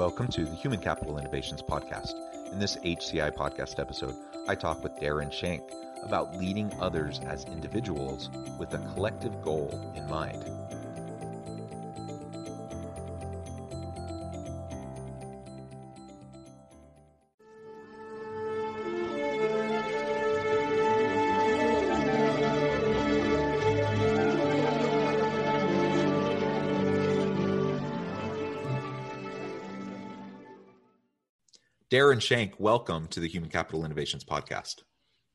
Welcome to the Human Capital Innovations Podcast. In this HCI podcast episode, I talk with Darrin Schenck about leading others as individuals with a collective goal in mind. Darrin Schenck, welcome to the Human Capital Innovations Podcast.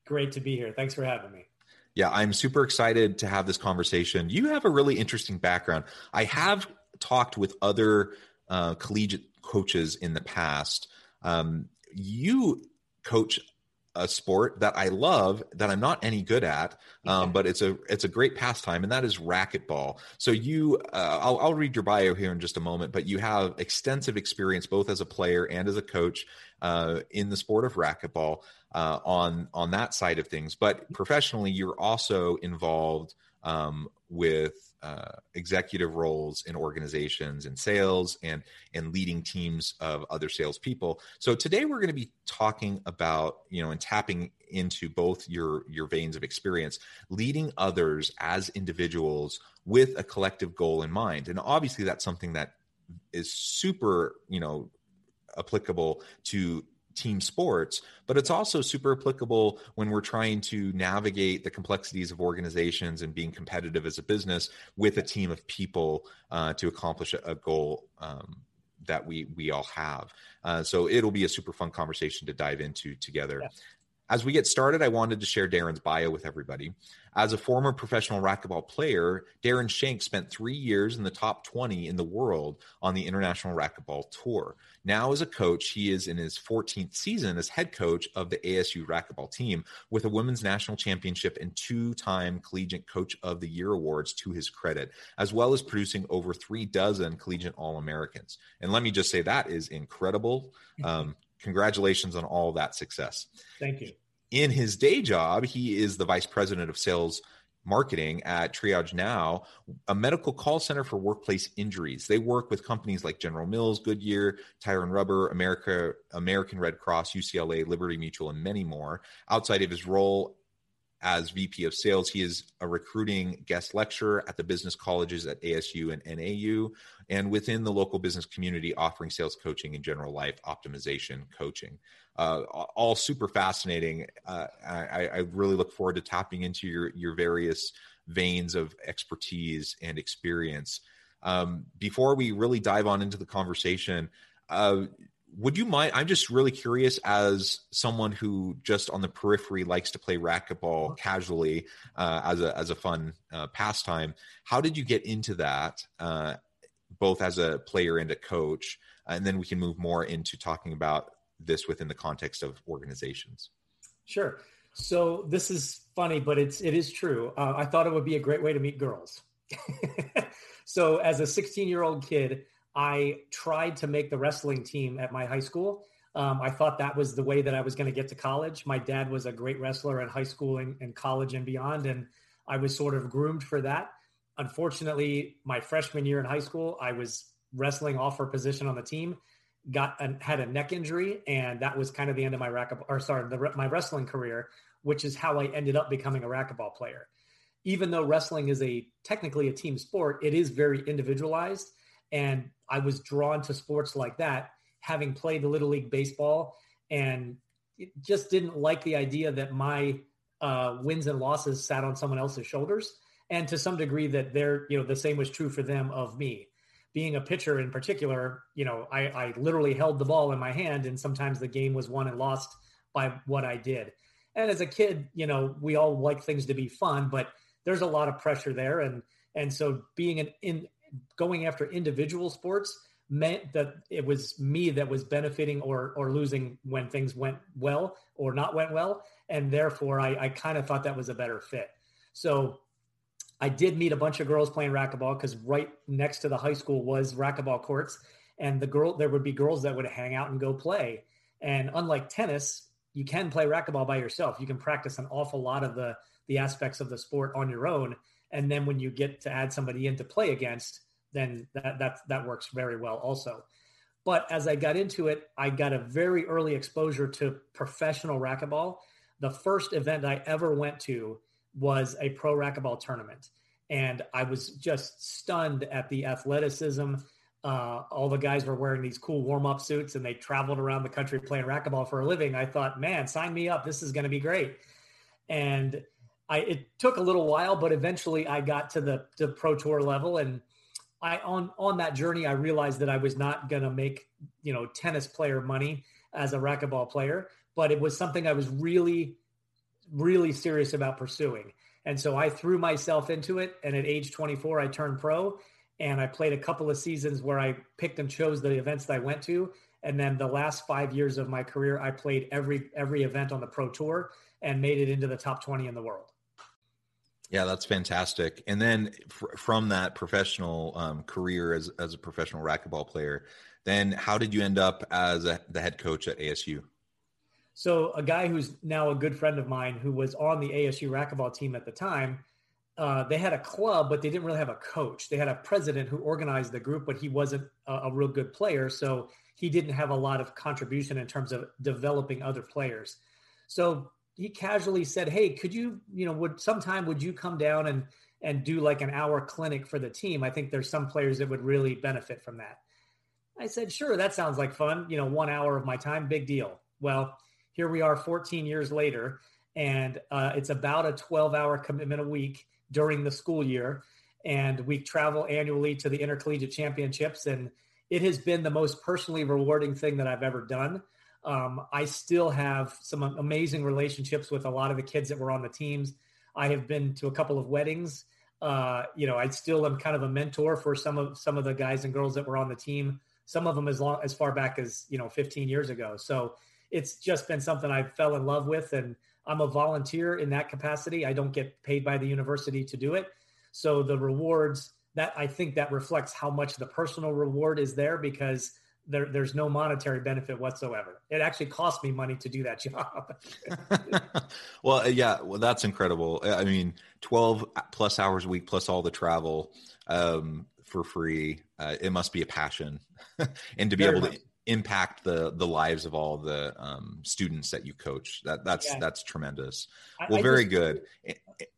Great to be here. Thanks for having me. Yeah, I'm super excited to have this conversation. You have a really interesting background. I have talked with other uh, collegiate coaches in the past. Um, you coach a sport that I love that I'm not any good at, um, but it's a it's a great pastime, and that is racquetball. So you, uh, I'll, I'll read your bio here in just a moment, but you have extensive experience both as a player and as a coach uh, in the sport of racquetball uh, on on that side of things. But professionally, you're also involved um, with uh, executive roles in organizations and sales and and leading teams of other salespeople. So today we're going to be talking about you know and tapping into both your your veins of experience, leading others as individuals with a collective goal in mind, and obviously that's something that is super you know applicable to team sports, but it's also super applicable when we're trying to navigate the complexities of organizations and being competitive as a business with a team of people uh, to accomplish a, goal um, that we we all have. Uh, so it'll be a super fun conversation to dive into together. As we get started, I wanted to share Darrin's bio with everybody. As a former professional racquetball player, Darrin Schenck spent three years in the top 20 in the world on the International Racquetball Tour. Now, as a coach, he is in his 14th season as head coach of the ASU racquetball team with a women's national championship and two time Collegiate Coach of the Year awards to his credit, as well as producing over three dozen collegiate All Americans. And let me just say that is incredible. Um, congratulations on all that success. Thank you in his day job, he is the vice president of sales marketing at TriageNow, a medical call center for workplace injuries. They work with companies like General Mills, Goodyear, Tire and Rubber, America, American Red Cross, UCLA, Liberty Mutual, and many more. Outside of his role as VP of sales. He is a recruiting guest lecturer at the business colleges at ASU and NAU, and within the local business community, offering sales coaching and general life optimization coaching. Uh, all super fascinating. Uh, I, I, really look forward to tapping into your your various veins of expertise and experience. Um, before we really dive on into the conversation, uh, would you mind? I'm just really curious as someone who just on the periphery likes to play racquetball casually uh, as a as a fun uh, pastime. How did you get into that, uh, both as a player and a coach? And then we can move more into talking about this within the context of organizations. Sure. So this is funny, but it's it is true. Uh, I thought it would be a great way to meet girls. so as a 16 year old kid. I tried to make the wrestling team at my high school. Um, I thought that was the way that I was going to get to college. My dad was a great wrestler in high school and, and college and beyond, and I was sort of groomed for that. Unfortunately, my freshman year in high school, I was wrestling off for position on the team, got a, had a neck injury, and that was kind of the end of my racquetball, or sorry, the, my wrestling career, which is how I ended up becoming a racquetball player. Even though wrestling is a technically a team sport, it is very individualized and I was drawn to sports like that, having played the Little League Baseball and just didn't like the idea that my uh, wins and losses sat on someone else's shoulders. And to some degree, that they're, you know, the same was true for them of me. Being a pitcher in particular, you know, I, I literally held the ball in my hand, and sometimes the game was won and lost by what I did. And as a kid, you know, we all like things to be fun, but there's a lot of pressure there. And and so being an in going after individual sports meant that it was me that was benefiting or or losing when things went well or not went well. And therefore i, I kind of thought that was a better fit. So i did meet a bunch of girls playing racquetball because right next to the high school was racquetball courts. And the girl there would be girls that would hang out and go play. And unlike tennis you can play racquetball by yourself. You can practice an awful lot of the the aspects of the sport on your own and then when you get to add somebody in to play against then that that that works very well also. But as I got into it, I got a very early exposure to professional racquetball. The first event I ever went to was a pro racquetball tournament, and I was just stunned at the athleticism. Uh, all the guys were wearing these cool warm up suits, and they traveled around the country playing racquetball for a living. I thought, man, sign me up. This is going to be great. And I, it took a little while, but eventually I got to the, pro tour level and I on on that journey, I realized that I was not going to make you know tennis player money as a racquetball player, but it was something I was really, really serious about pursuing. And so I threw myself into it. And at age 24, I turned pro, and I played a couple of seasons where I picked and chose the events that I went to. And then the last five years of my career, I played every every event on the pro tour and made it into the top 20 in the world. Yeah, that's fantastic. And then fr- from that professional um, career as as a professional racquetball player, then how did you end up as a, the head coach at ASU? So a guy who's now a good friend of mine, who was on the ASU racquetball team at the time, uh, they had a club, but they didn't really have a coach. They had a president who organized the group, but he wasn't a, a real good player, so he didn't have a lot of contribution in terms of developing other players. So he casually said, "Hey, could you, you know, would sometime would you come down and and do like an hour clinic for the team? I think there's some players that would really benefit from that." I said, "Sure, that sounds like fun. You know, 1 hour of my time, big deal." Well, here we are 14 years later and uh, it's about a 12-hour commitment a week during the school year and we travel annually to the intercollegiate championships and it has been the most personally rewarding thing that I've ever done um, I still have some amazing relationships with a lot of the kids that were on the teams. I have been to a couple of weddings. Uh, you know, I still am kind of a mentor for some of some of the guys and girls that were on the team. Some of them as long as far back as you know 15 years ago. So it's just been something I fell in love with, and I'm a volunteer in that capacity. I don't get paid by the university to do it. So the rewards that I think that reflects how much the personal reward is there because there, there's no monetary benefit whatsoever. It actually cost me money to do that job. well, yeah, well, that's incredible. I mean, 12 plus hours a week plus all the travel um, for free. Uh, it must be a passion. and to be Very able much. to impact the the lives of all the um, students that you coach. That that's yeah. that's tremendous. Well, I, I very just, good.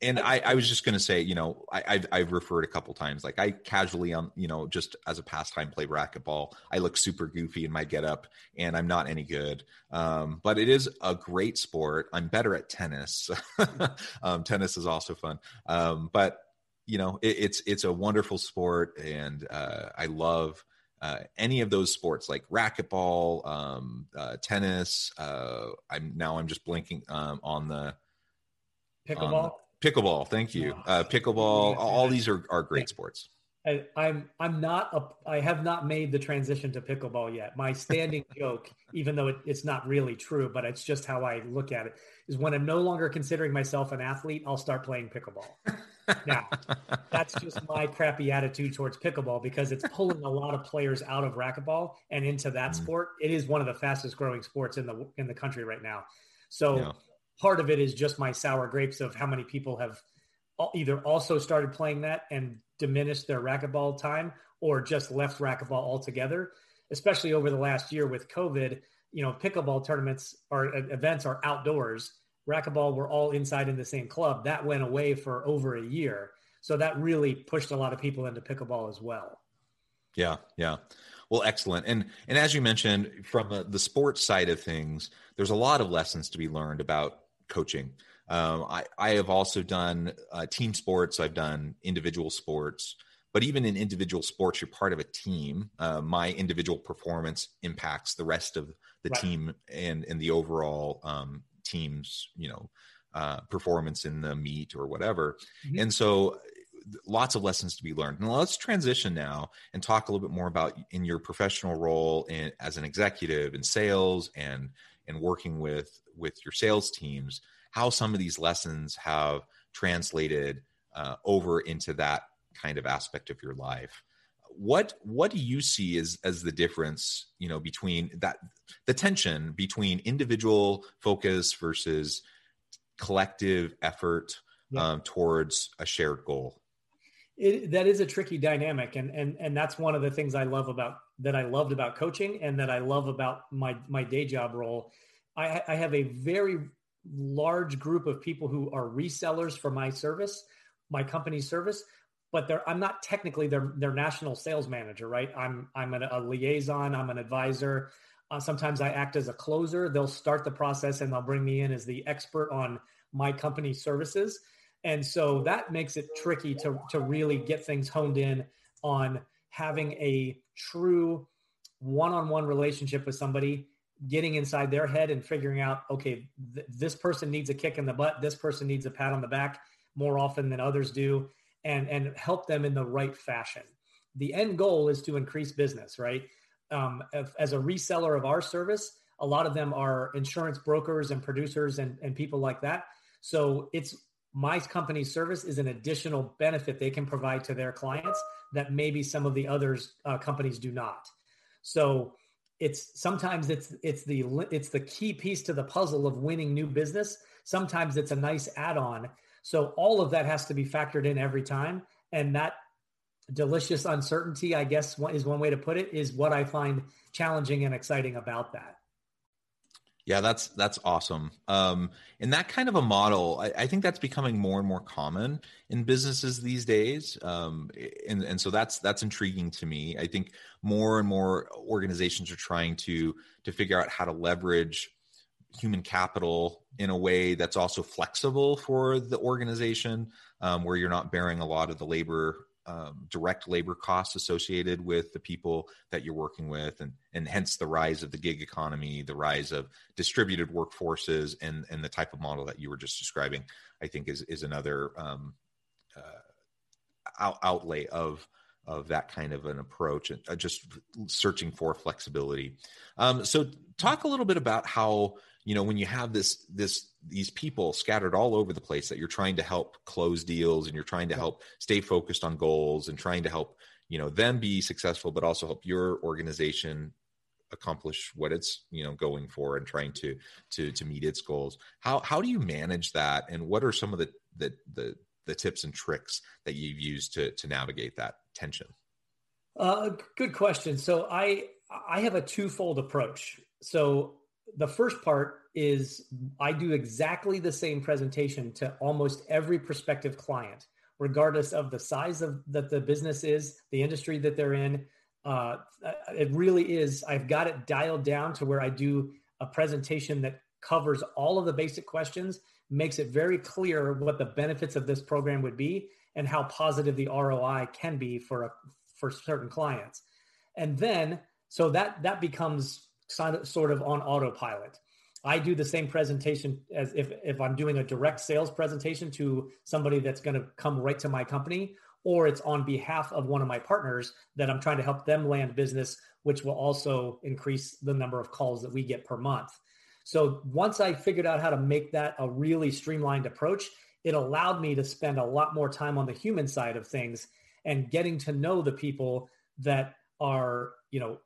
And I, I was just going to say, you know, I, I've, I've referred a couple times. Like I casually on, you know, just as a pastime play racquetball. I look super goofy in my getup, and I'm not any good. Um, but it is a great sport. I'm better at tennis. um, tennis is also fun. Um, but you know, it, it's it's a wonderful sport, and uh, I love uh, any of those sports like racquetball, um, uh, tennis. Uh, I'm now I'm just blinking um, on the pickleball. pickleball, thank you. Uh, pickleball. All these are are great sports. I, I'm I'm not a, I have not made the transition to pickleball yet. My standing joke, even though it, it's not really true, but it's just how I look at it, is when I'm no longer considering myself an athlete, I'll start playing pickleball. now, that's just my crappy attitude towards pickleball because it's pulling a lot of players out of racquetball and into that mm sport. It is one of the fastest growing sports in the in the country right now. So yeah. part of it is just my sour grapes of how many people have either also started playing that and diminished their racquetball time or just left racquetball altogether, especially over the last year with COVID. You know, pickleball tournaments or events are outdoors. Racquetball, we're all inside in the same club. That went away for over a year. So that really pushed a lot of people into pickleball as well. Yeah, yeah. Well, excellent. And and as you mentioned, from the, the sports side of things, there's a lot of lessons to be learned about coaching. Um, I, I have also done uh, team sports. I've done individual sports, but even in individual sports, you're part of a team. Uh, my individual performance impacts the rest of the right. team and and the overall um, team's you know uh, performance in the meet or whatever. Mm-hmm. And so lots of lessons to be learned. And let's transition now and talk a little bit more about in your professional role in, as an executive in sales and and working with with your sales teams, how some of these lessons have translated uh, over into that kind of aspect of your life. What what do you see as as the difference, you know, between that the tension between individual focus versus collective effort yeah. um, towards a shared goal? It, that is a tricky dynamic, and and and that's one of the things I love about that I loved about coaching, and that I love about my my day job role. I, I have a very large group of people who are resellers for my service, my company's service, but I'm not technically their their national sales manager, right? I'm I'm an, a liaison, I'm an advisor. Uh, sometimes I act as a closer. They'll start the process and they'll bring me in as the expert on my company services. And so that makes it tricky to, to really get things honed in on having a true one on one relationship with somebody, getting inside their head and figuring out, okay, th- this person needs a kick in the butt, this person needs a pat on the back more often than others do, and, and help them in the right fashion. The end goal is to increase business, right? Um, if, as a reseller of our service, a lot of them are insurance brokers and producers and, and people like that so it's my company's service is an additional benefit they can provide to their clients that maybe some of the others uh, companies do not. So it's sometimes it's it's the it's the key piece to the puzzle of winning new business. Sometimes it's a nice add-on. So all of that has to be factored in every time, and that delicious uncertainty, I guess, is one way to put it, is what I find challenging and exciting about that. Yeah, that's that's awesome. Um, and that kind of a model, I, I, think that's becoming more and more common in businesses these days. Um, and and so that's that's intriguing to me. I think more and more organizations are trying to to figure out how to leverage human capital in a way that's also flexible for the organization, um, where you're not bearing a lot of the labor um, direct labor costs associated with the people that you're working with, and and hence the rise of the gig economy, the rise of distributed workforces, and and the type of model that you were just describing, I think is is another um, uh, out, outlay of of that kind of an approach, and uh, just searching for flexibility. Um, so, talk a little bit about how you know when you have this this these people scattered all over the place that you're trying to help close deals and you're trying to help stay focused on goals and trying to help you know them be successful but also help your organization accomplish what it's you know going for and trying to to to meet its goals. How how do you manage that? And what are some of the the the, the tips and tricks that you've used to to navigate that tension? Uh, good question. So i i have a twofold approach. So the first part is I do exactly the same presentation to almost every prospective client, regardless of the size of that the business is, the industry that they're in. Uh, it really is. I've got it dialed down to where I do a presentation that covers all of the basic questions, makes it very clear what the benefits of this program would be, and how positive the ROI can be for a, for certain clients. And then, so that that becomes sort of on autopilot. I do the same presentation as if, if I'm doing a direct sales presentation to somebody that's going to come right to my company, or it's on behalf of one of my partners that I'm trying to help them land business, which will also increase the number of calls that we get per month. So once I figured out how to make that a really streamlined approach, it allowed me to spend a lot more time on the human side of things and getting to know the people that are, you know,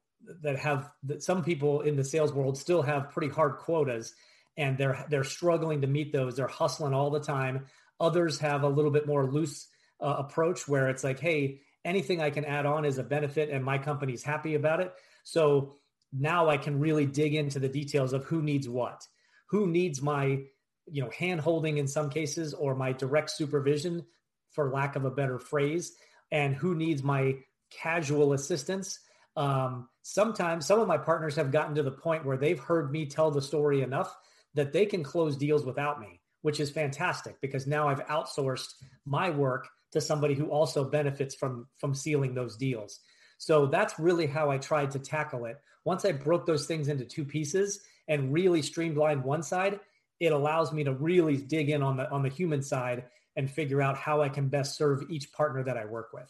that have that some people in the sales world still have pretty hard quotas and they're they're struggling to meet those. They're hustling all the time. Others have a little bit more loose uh, approach where it's like hey anything i can add on is a benefit and my company's happy about it. So now i can really dig into the details of who needs what. Who needs my you know hand holding in some cases or my direct supervision for lack of a better phrase and who needs my casual assistance um, sometimes some of my partners have gotten to the point where they've heard me tell the story enough that they can close deals without me, which is fantastic because now I've outsourced my work to somebody who also benefits from from sealing those deals. So that's really how I tried to tackle it. Once I broke those things into two pieces and really streamlined one side, it allows me to really dig in on the on the human side and figure out how I can best serve each partner that I work with.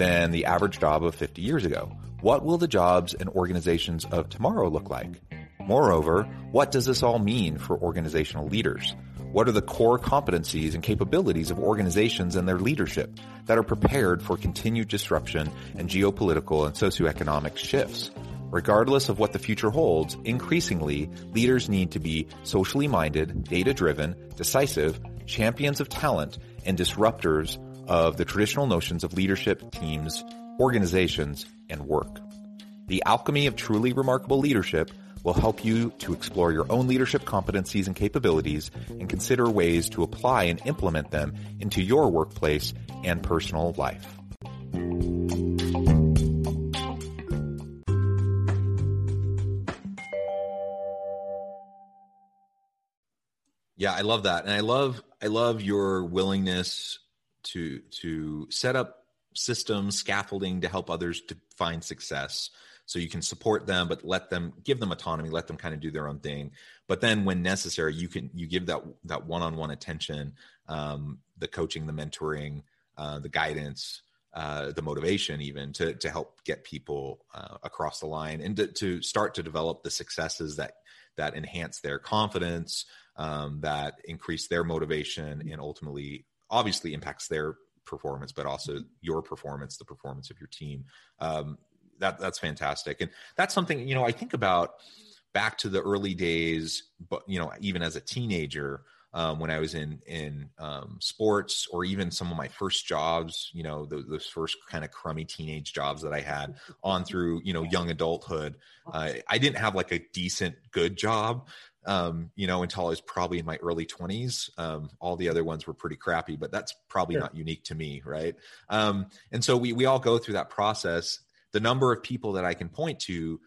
than the average job of 50 years ago. What will the jobs and organizations of tomorrow look like? Moreover, what does this all mean for organizational leaders? What are the core competencies and capabilities of organizations and their leadership that are prepared for continued disruption and geopolitical and socioeconomic shifts? Regardless of what the future holds, increasingly, leaders need to be socially minded, data driven, decisive, champions of talent, and disruptors of the traditional notions of leadership, teams, organizations, and work. The alchemy of truly remarkable leadership will help you to explore your own leadership competencies and capabilities and consider ways to apply and implement them into your workplace and personal life. Yeah, I love that. And I love I love your willingness to to set up systems, scaffolding to help others to find success. So you can support them but let them give them autonomy let them kind of do their own thing. But then when necessary you can you give that that one-on-one attention um, the coaching the mentoring uh, the guidance uh, the motivation even to to help get people uh, across the line and to, to, start to develop the successes that that enhance their confidence um, that increase their motivation and ultimately obviously impacts their performance but also your performance the performance of your team um, that that's fantastic, and that's something you know I think about back to the early days, but you know even as a teenager. Um, when I was in in um, sports or even some of my first jobs, you know, those, those, first kind of crummy teenage jobs that I had on through, you know, young adulthood. Uh, I didn't have like a decent, good job, um, you know, until I was probably in my early 20s. Um, all the other ones were pretty crappy, but that's probably sure. not unique to me, right? Um, and so we we all go through that process, the number of people that I can point to,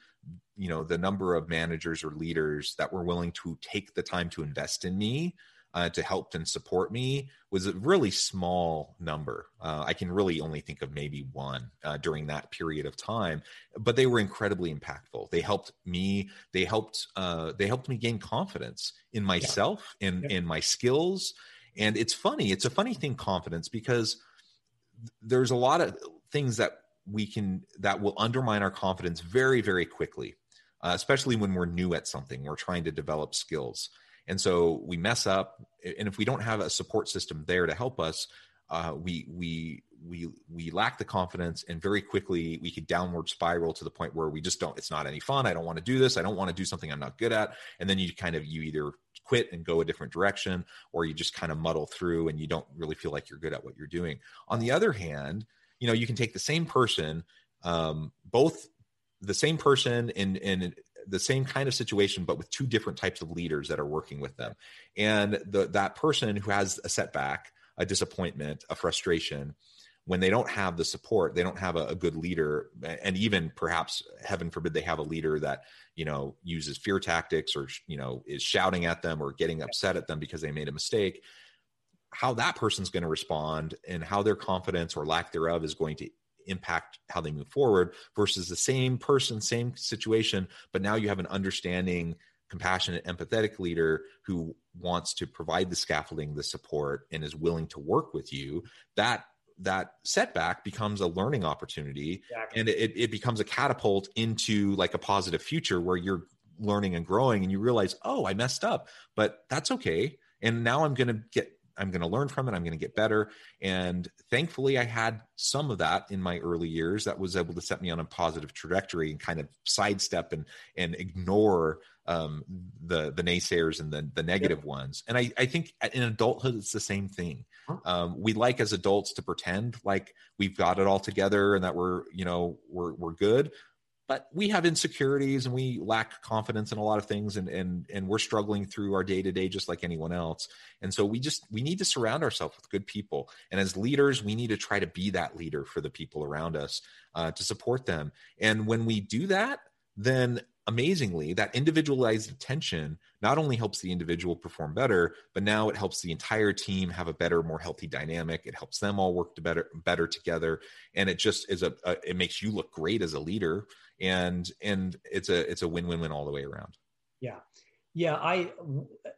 you know, the number of managers or leaders that were willing to take the time to invest in me, uh, to help and support me was a really small number. Uh, I can really only think of maybe one uh, during that period of time, but they were incredibly impactful. They helped me. They helped. Uh, they helped me gain confidence in myself, yeah. in yeah. in my skills. And it's funny. It's a funny thing, confidence, because there's a lot of things that we can that will undermine our confidence very very quickly uh, especially when we're new at something we're trying to develop skills and so we mess up and if we don't have a support system there to help us uh, we we we we lack the confidence and very quickly we could downward spiral to the point where we just don't it's not any fun i don't want to do this i don't want to do something i'm not good at. And then you kind of you either quit and go a different direction or you just kind of muddle through and you don't really feel like you're good at what you're doing. On the other hand you know you can take the same person um, both the same person in in the same kind of situation but with two different types of leaders that are working with them. And the that person who has a setback a disappointment a frustration when they don't have the support they don't have a, a, good leader and even perhaps heaven forbid they have a leader that you know uses fear tactics or you know is shouting at them or getting upset at them because they made a mistake how that person's going to respond and how their confidence or lack thereof is going to impact how they move forward versus the same person, same situation, but now you have an understanding, compassionate, empathetic leader who wants to provide the scaffolding, the support, and is willing to work with you. That that setback becomes a learning opportunity exactly. and it, it becomes a catapult into like a positive future where you're learning and growing and you realize oh i messed up but that's okay and now i'm going to get I'm going to learn from it. I'm going to get better. And thankfully, I had some of that in my early years that was able to set me on a positive trajectory and kind of sidestep and and ignore um, the the naysayers and the the negative yeah. ones. And I I think in adulthood it's the same thing. Um, we like as adults to pretend like we've got it all together and that we're you know we're we're good we have insecurities and we lack confidence in a lot of things and and and we're struggling through our day to day just like anyone else. And so we just we need to surround ourselves with good people. And as leaders we need to try to be that leader for the people around us uh, to support them. And when we do that then amazingly that individualized attention not only helps the individual perform better but now it helps the entire team have a better more healthy dynamic. It helps them all work to better better together. And it just is a, a it makes you look great as a leader. And and it's a it's a win-win-win all the way around. Yeah. Yeah i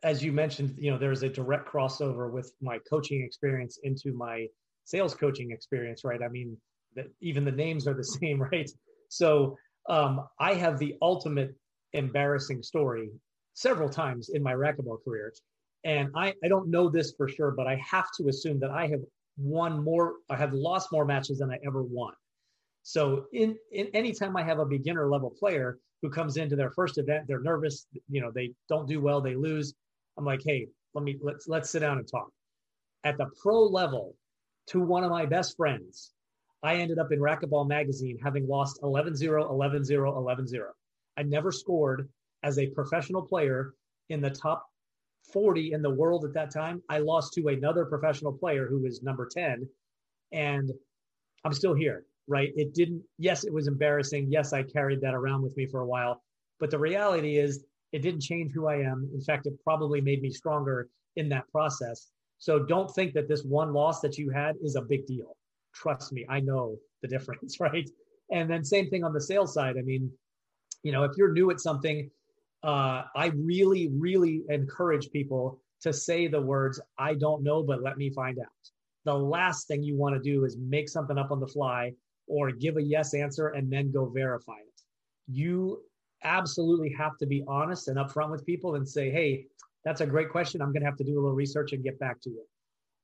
as you mentioned you know there's a direct crossover with my coaching experience into my sales coaching experience right? I mean that even the names are the same right? So um, I have the ultimate embarrassing story several times in my racquetball career. And I, I don't know this for sure, but I have to assume that I have won more, I have lost more matches than I ever won. So in, in anytime I have a beginner level player who comes into their first event, they're nervous, you know, they don't do well, they lose. I'm like, hey, let me let's let's sit down and talk. At the pro level, to one of my best friends, I ended up in Racquetball Magazine having lost 11 0, 11 0, 11 0. I never scored as a professional player in the top 40 in the world at that time. I lost to another professional player who was number 10, and I'm still here, right? It didn't, yes, it was embarrassing. Yes, I carried that around with me for a while. But the reality is, it didn't change who I am. In fact, it probably made me stronger in that process. So don't think that this one loss that you had is a big deal trust me, I know the difference, right? And then same thing on the sales side. I mean, you know, if you're new at something, uh, I really, really encourage people to say the words, I don't know, but let me find out. The last thing you want to do is make something up on the fly or give a yes answer and then go verify it. You absolutely have to be honest and upfront with people and say, hey, that's a great question. I'm going to have to do a little research and get back to you.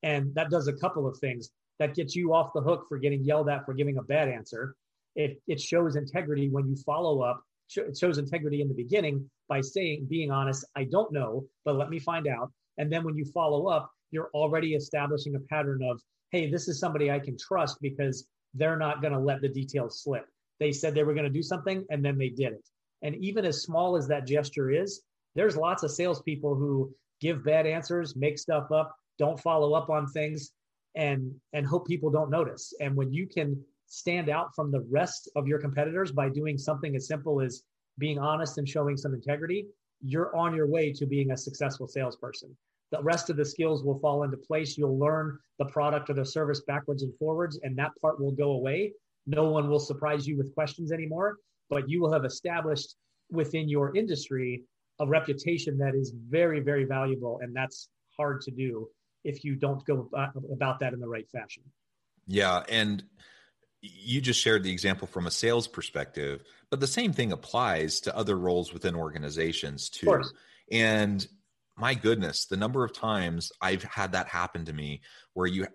And that does a couple of things that gets you off the hook for getting yelled at for giving a bad answer. It, it shows integrity when you follow up. It shows integrity in the beginning by saying, being honest, I don't know, but let me find out. And then when you follow up, you're already establishing a pattern of, hey, this is somebody I can trust because they're not going to let the details slip. They said they were going to do something and then they did it. And even as small as that gesture is, there's lots of salespeople who give bad answers, make stuff up, don't follow up on things and and hope people don't notice. And when you can stand out from the rest of your competitors by doing something as simple as being honest and showing some integrity you're on your way to being a successful salesperson. The rest of the skills will fall into place. You'll learn the product or the service backwards and forwards and that part will go away. No one will surprise you with questions anymore but you will have established within your industry a reputation that is very very valuable and that's hard to do if you don't go about that in the right fashion. Yeah. And you just shared the example from a sales perspective, but the same thing applies to other roles within organizations too. And my goodness, the number of times I've had that happen to me where you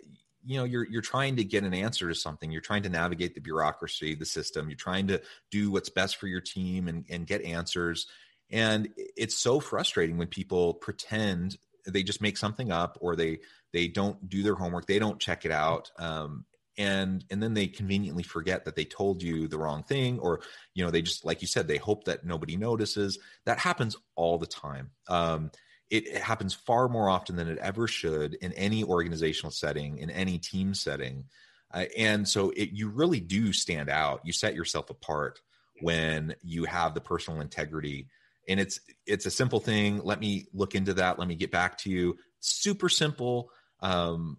you know you're you're trying to get an answer to something you're trying to navigate the bureaucracy the system you're trying to do what's best for your team and, and get answers and it's so frustrating when people pretend they just make something up or they they don't do their homework they don't check it out um, and and then they conveniently forget that they told you the wrong thing or you know they just like you said they hope that nobody notices. That happens all the time. Um, it, it, happens far more often than it ever should in any organizational setting in any team setting. Uh, and so it, you really do stand out. You set yourself apart when you have the personal integrity and it's it's a simple thing. Let me look into that. Let me get back to you. Super simple. Um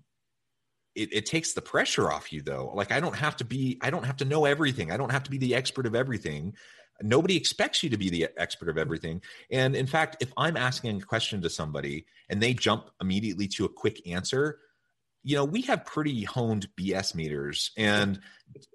it, it takes the pressure off you though. Like i don't have to be i don't have to know everything. I don't have to be the expert of everything. Nobody expects you to be the expert of everything. And in fact if i'm asking a question to somebody and they jump immediately to a quick answer you know, we have pretty honed BS meters, and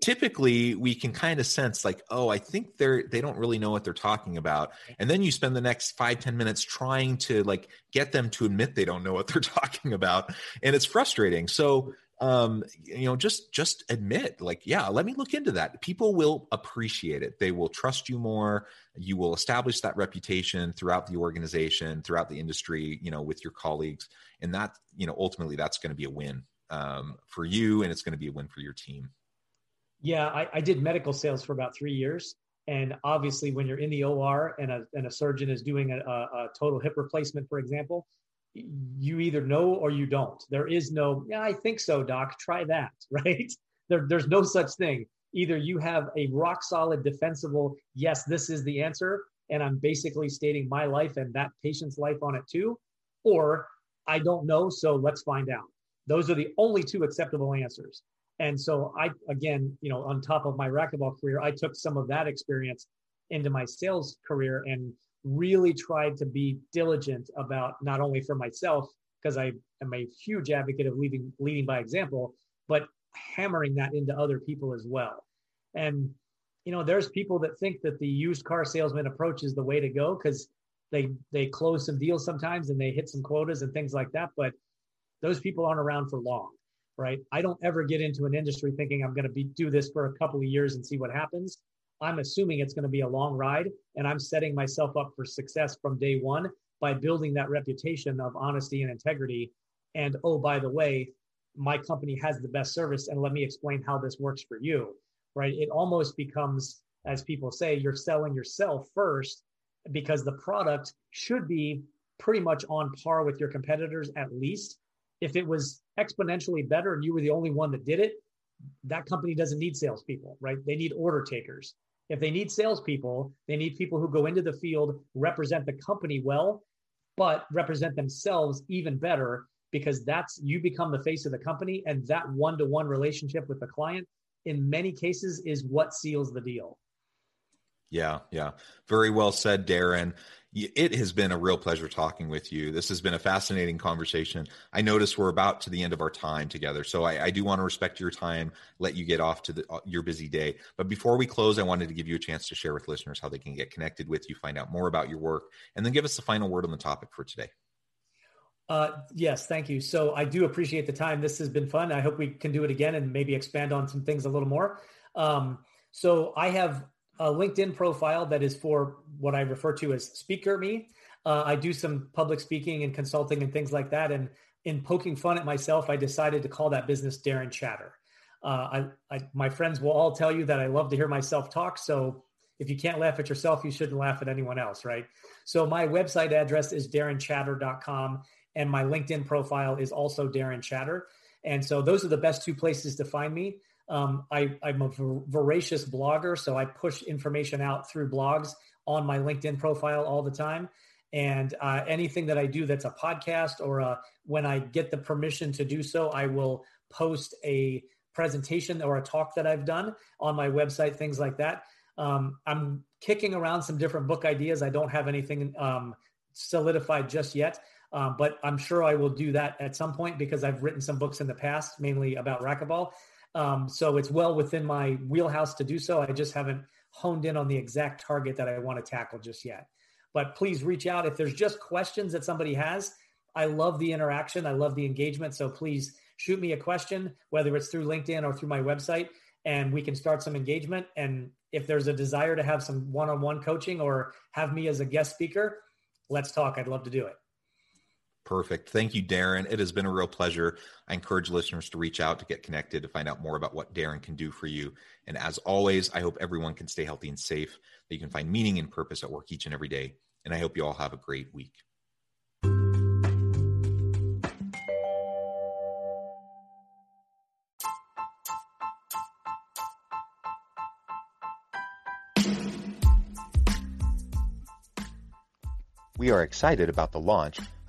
typically we can kind of sense like, oh, I think they're they don't really know what they're talking about, and then you spend the next five ten minutes trying to like get them to admit they don't know what they're talking about, and it's frustrating. So um, you know, just just admit, like, yeah, let me look into that. People will appreciate it. They will trust you more. You will establish that reputation throughout the organization, throughout the industry, you know, with your colleagues, and that, you know, ultimately that's going to be a win um, for you, and it's going to be a win for your team. Yeah, I, I did medical sales for about three years, And obviously, when you're in the OR and a, and a surgeon is doing a, a, total hip replacement, for example, you either know or you don't. There is no, yeah, I think so, doc. Try that, right? There, there's no such thing. Either you have a rock solid, defensible, yes, this is the answer, and I'm basically stating my life and that patient's life on it too, or I don't know, so let's find out. Those are the only two acceptable answers. And so I, again, you know, on top of my racquetball career, I took some of that experience into my sales career and really tried to be diligent about not only for myself, because I am a huge advocate of leading, leading by example, but hammering that into other people as well. And, you know, there's people that think that the used car salesman approach is the way to go because they they close some deals sometimes and they hit some quotas and things like that. But those people aren't around for long right? I don't ever get into an industry thinking I'm going to be do this for a couple of years and see what happens. I'm assuming it's going to be a long ride and I'm setting myself up for success from day 1 by building that reputation of honesty and integrity and oh by the way, my company has the best service and let me explain how this works for you, right? It almost becomes as people say you're selling yourself first because the product should be pretty much on par with your competitors at least if it was exponentially better and you were the only one that did it, that company doesn't need salespeople, right? They need order takers. If they need salespeople, they need people who go into the field, represent the company well, but represent themselves even better because that's you become the face of the company. And that one to one relationship with the client, in many cases, is what seals the deal. Yeah, yeah. Very well said, Darrin it has been a real pleasure talking with you. This has been a fascinating conversation. I notice we're about to the end of our time together, so I, I do want to respect your time, let you get off to the, uh, your busy day. But before we close, I wanted to give you a chance to share with listeners how they can get connected with you, find out more about your work, and then give us the final word on the topic for today. Uh, yes, thank you. So I do appreciate the time. This has been fun. I hope we can do it again and maybe expand on some things a little more. Um, so I have a LinkedIn profile that is for what I refer to as speaker me. Uh, I do some public speaking and consulting and things like that. And in poking fun at myself, I decided to call that business Darrin Chatter. Uh, I, I, my friends will all tell you that I love to hear myself talk. So if you can't laugh at yourself, you shouldn't laugh at anyone else, right? So my website address is darrinchatter.com and my LinkedIn profile is also Darrin Chatter. And so those are the best two places to find me. Um, I, am a voracious blogger, so I push information out through blogs on my LinkedIn profile all the time. And uh, anything that I do that's a podcast or a, when I get the permission to do so, I will post a presentation or a talk that I've done on my website, things like that. Um, I'm kicking around some different book ideas. I don't have anything um, solidified just yet, um, but I'm sure I will do that at some point because I've written some books in the past, mainly about racquetball. Um, so it's well within my wheelhouse to do so. I just haven't honed in on the exact target that I want to tackle just yet. But please reach out if there's just questions that somebody has. I love the interaction. I love the engagement. So please shoot me a question, whether it's through LinkedIn or through my website, and we can start some engagement. And if there's a desire to have some one on one coaching or have me as a guest speaker, let's talk. I'd love to do it. Perfect. Thank you, Darrin. It has been a real pleasure. I encourage listeners to reach out to get connected to find out more about what Darrin can do for you. And as always, I hope everyone can stay healthy and safe, that you can find meaning and purpose at work each and every day. And I hope you all have a great week. We are excited about the launch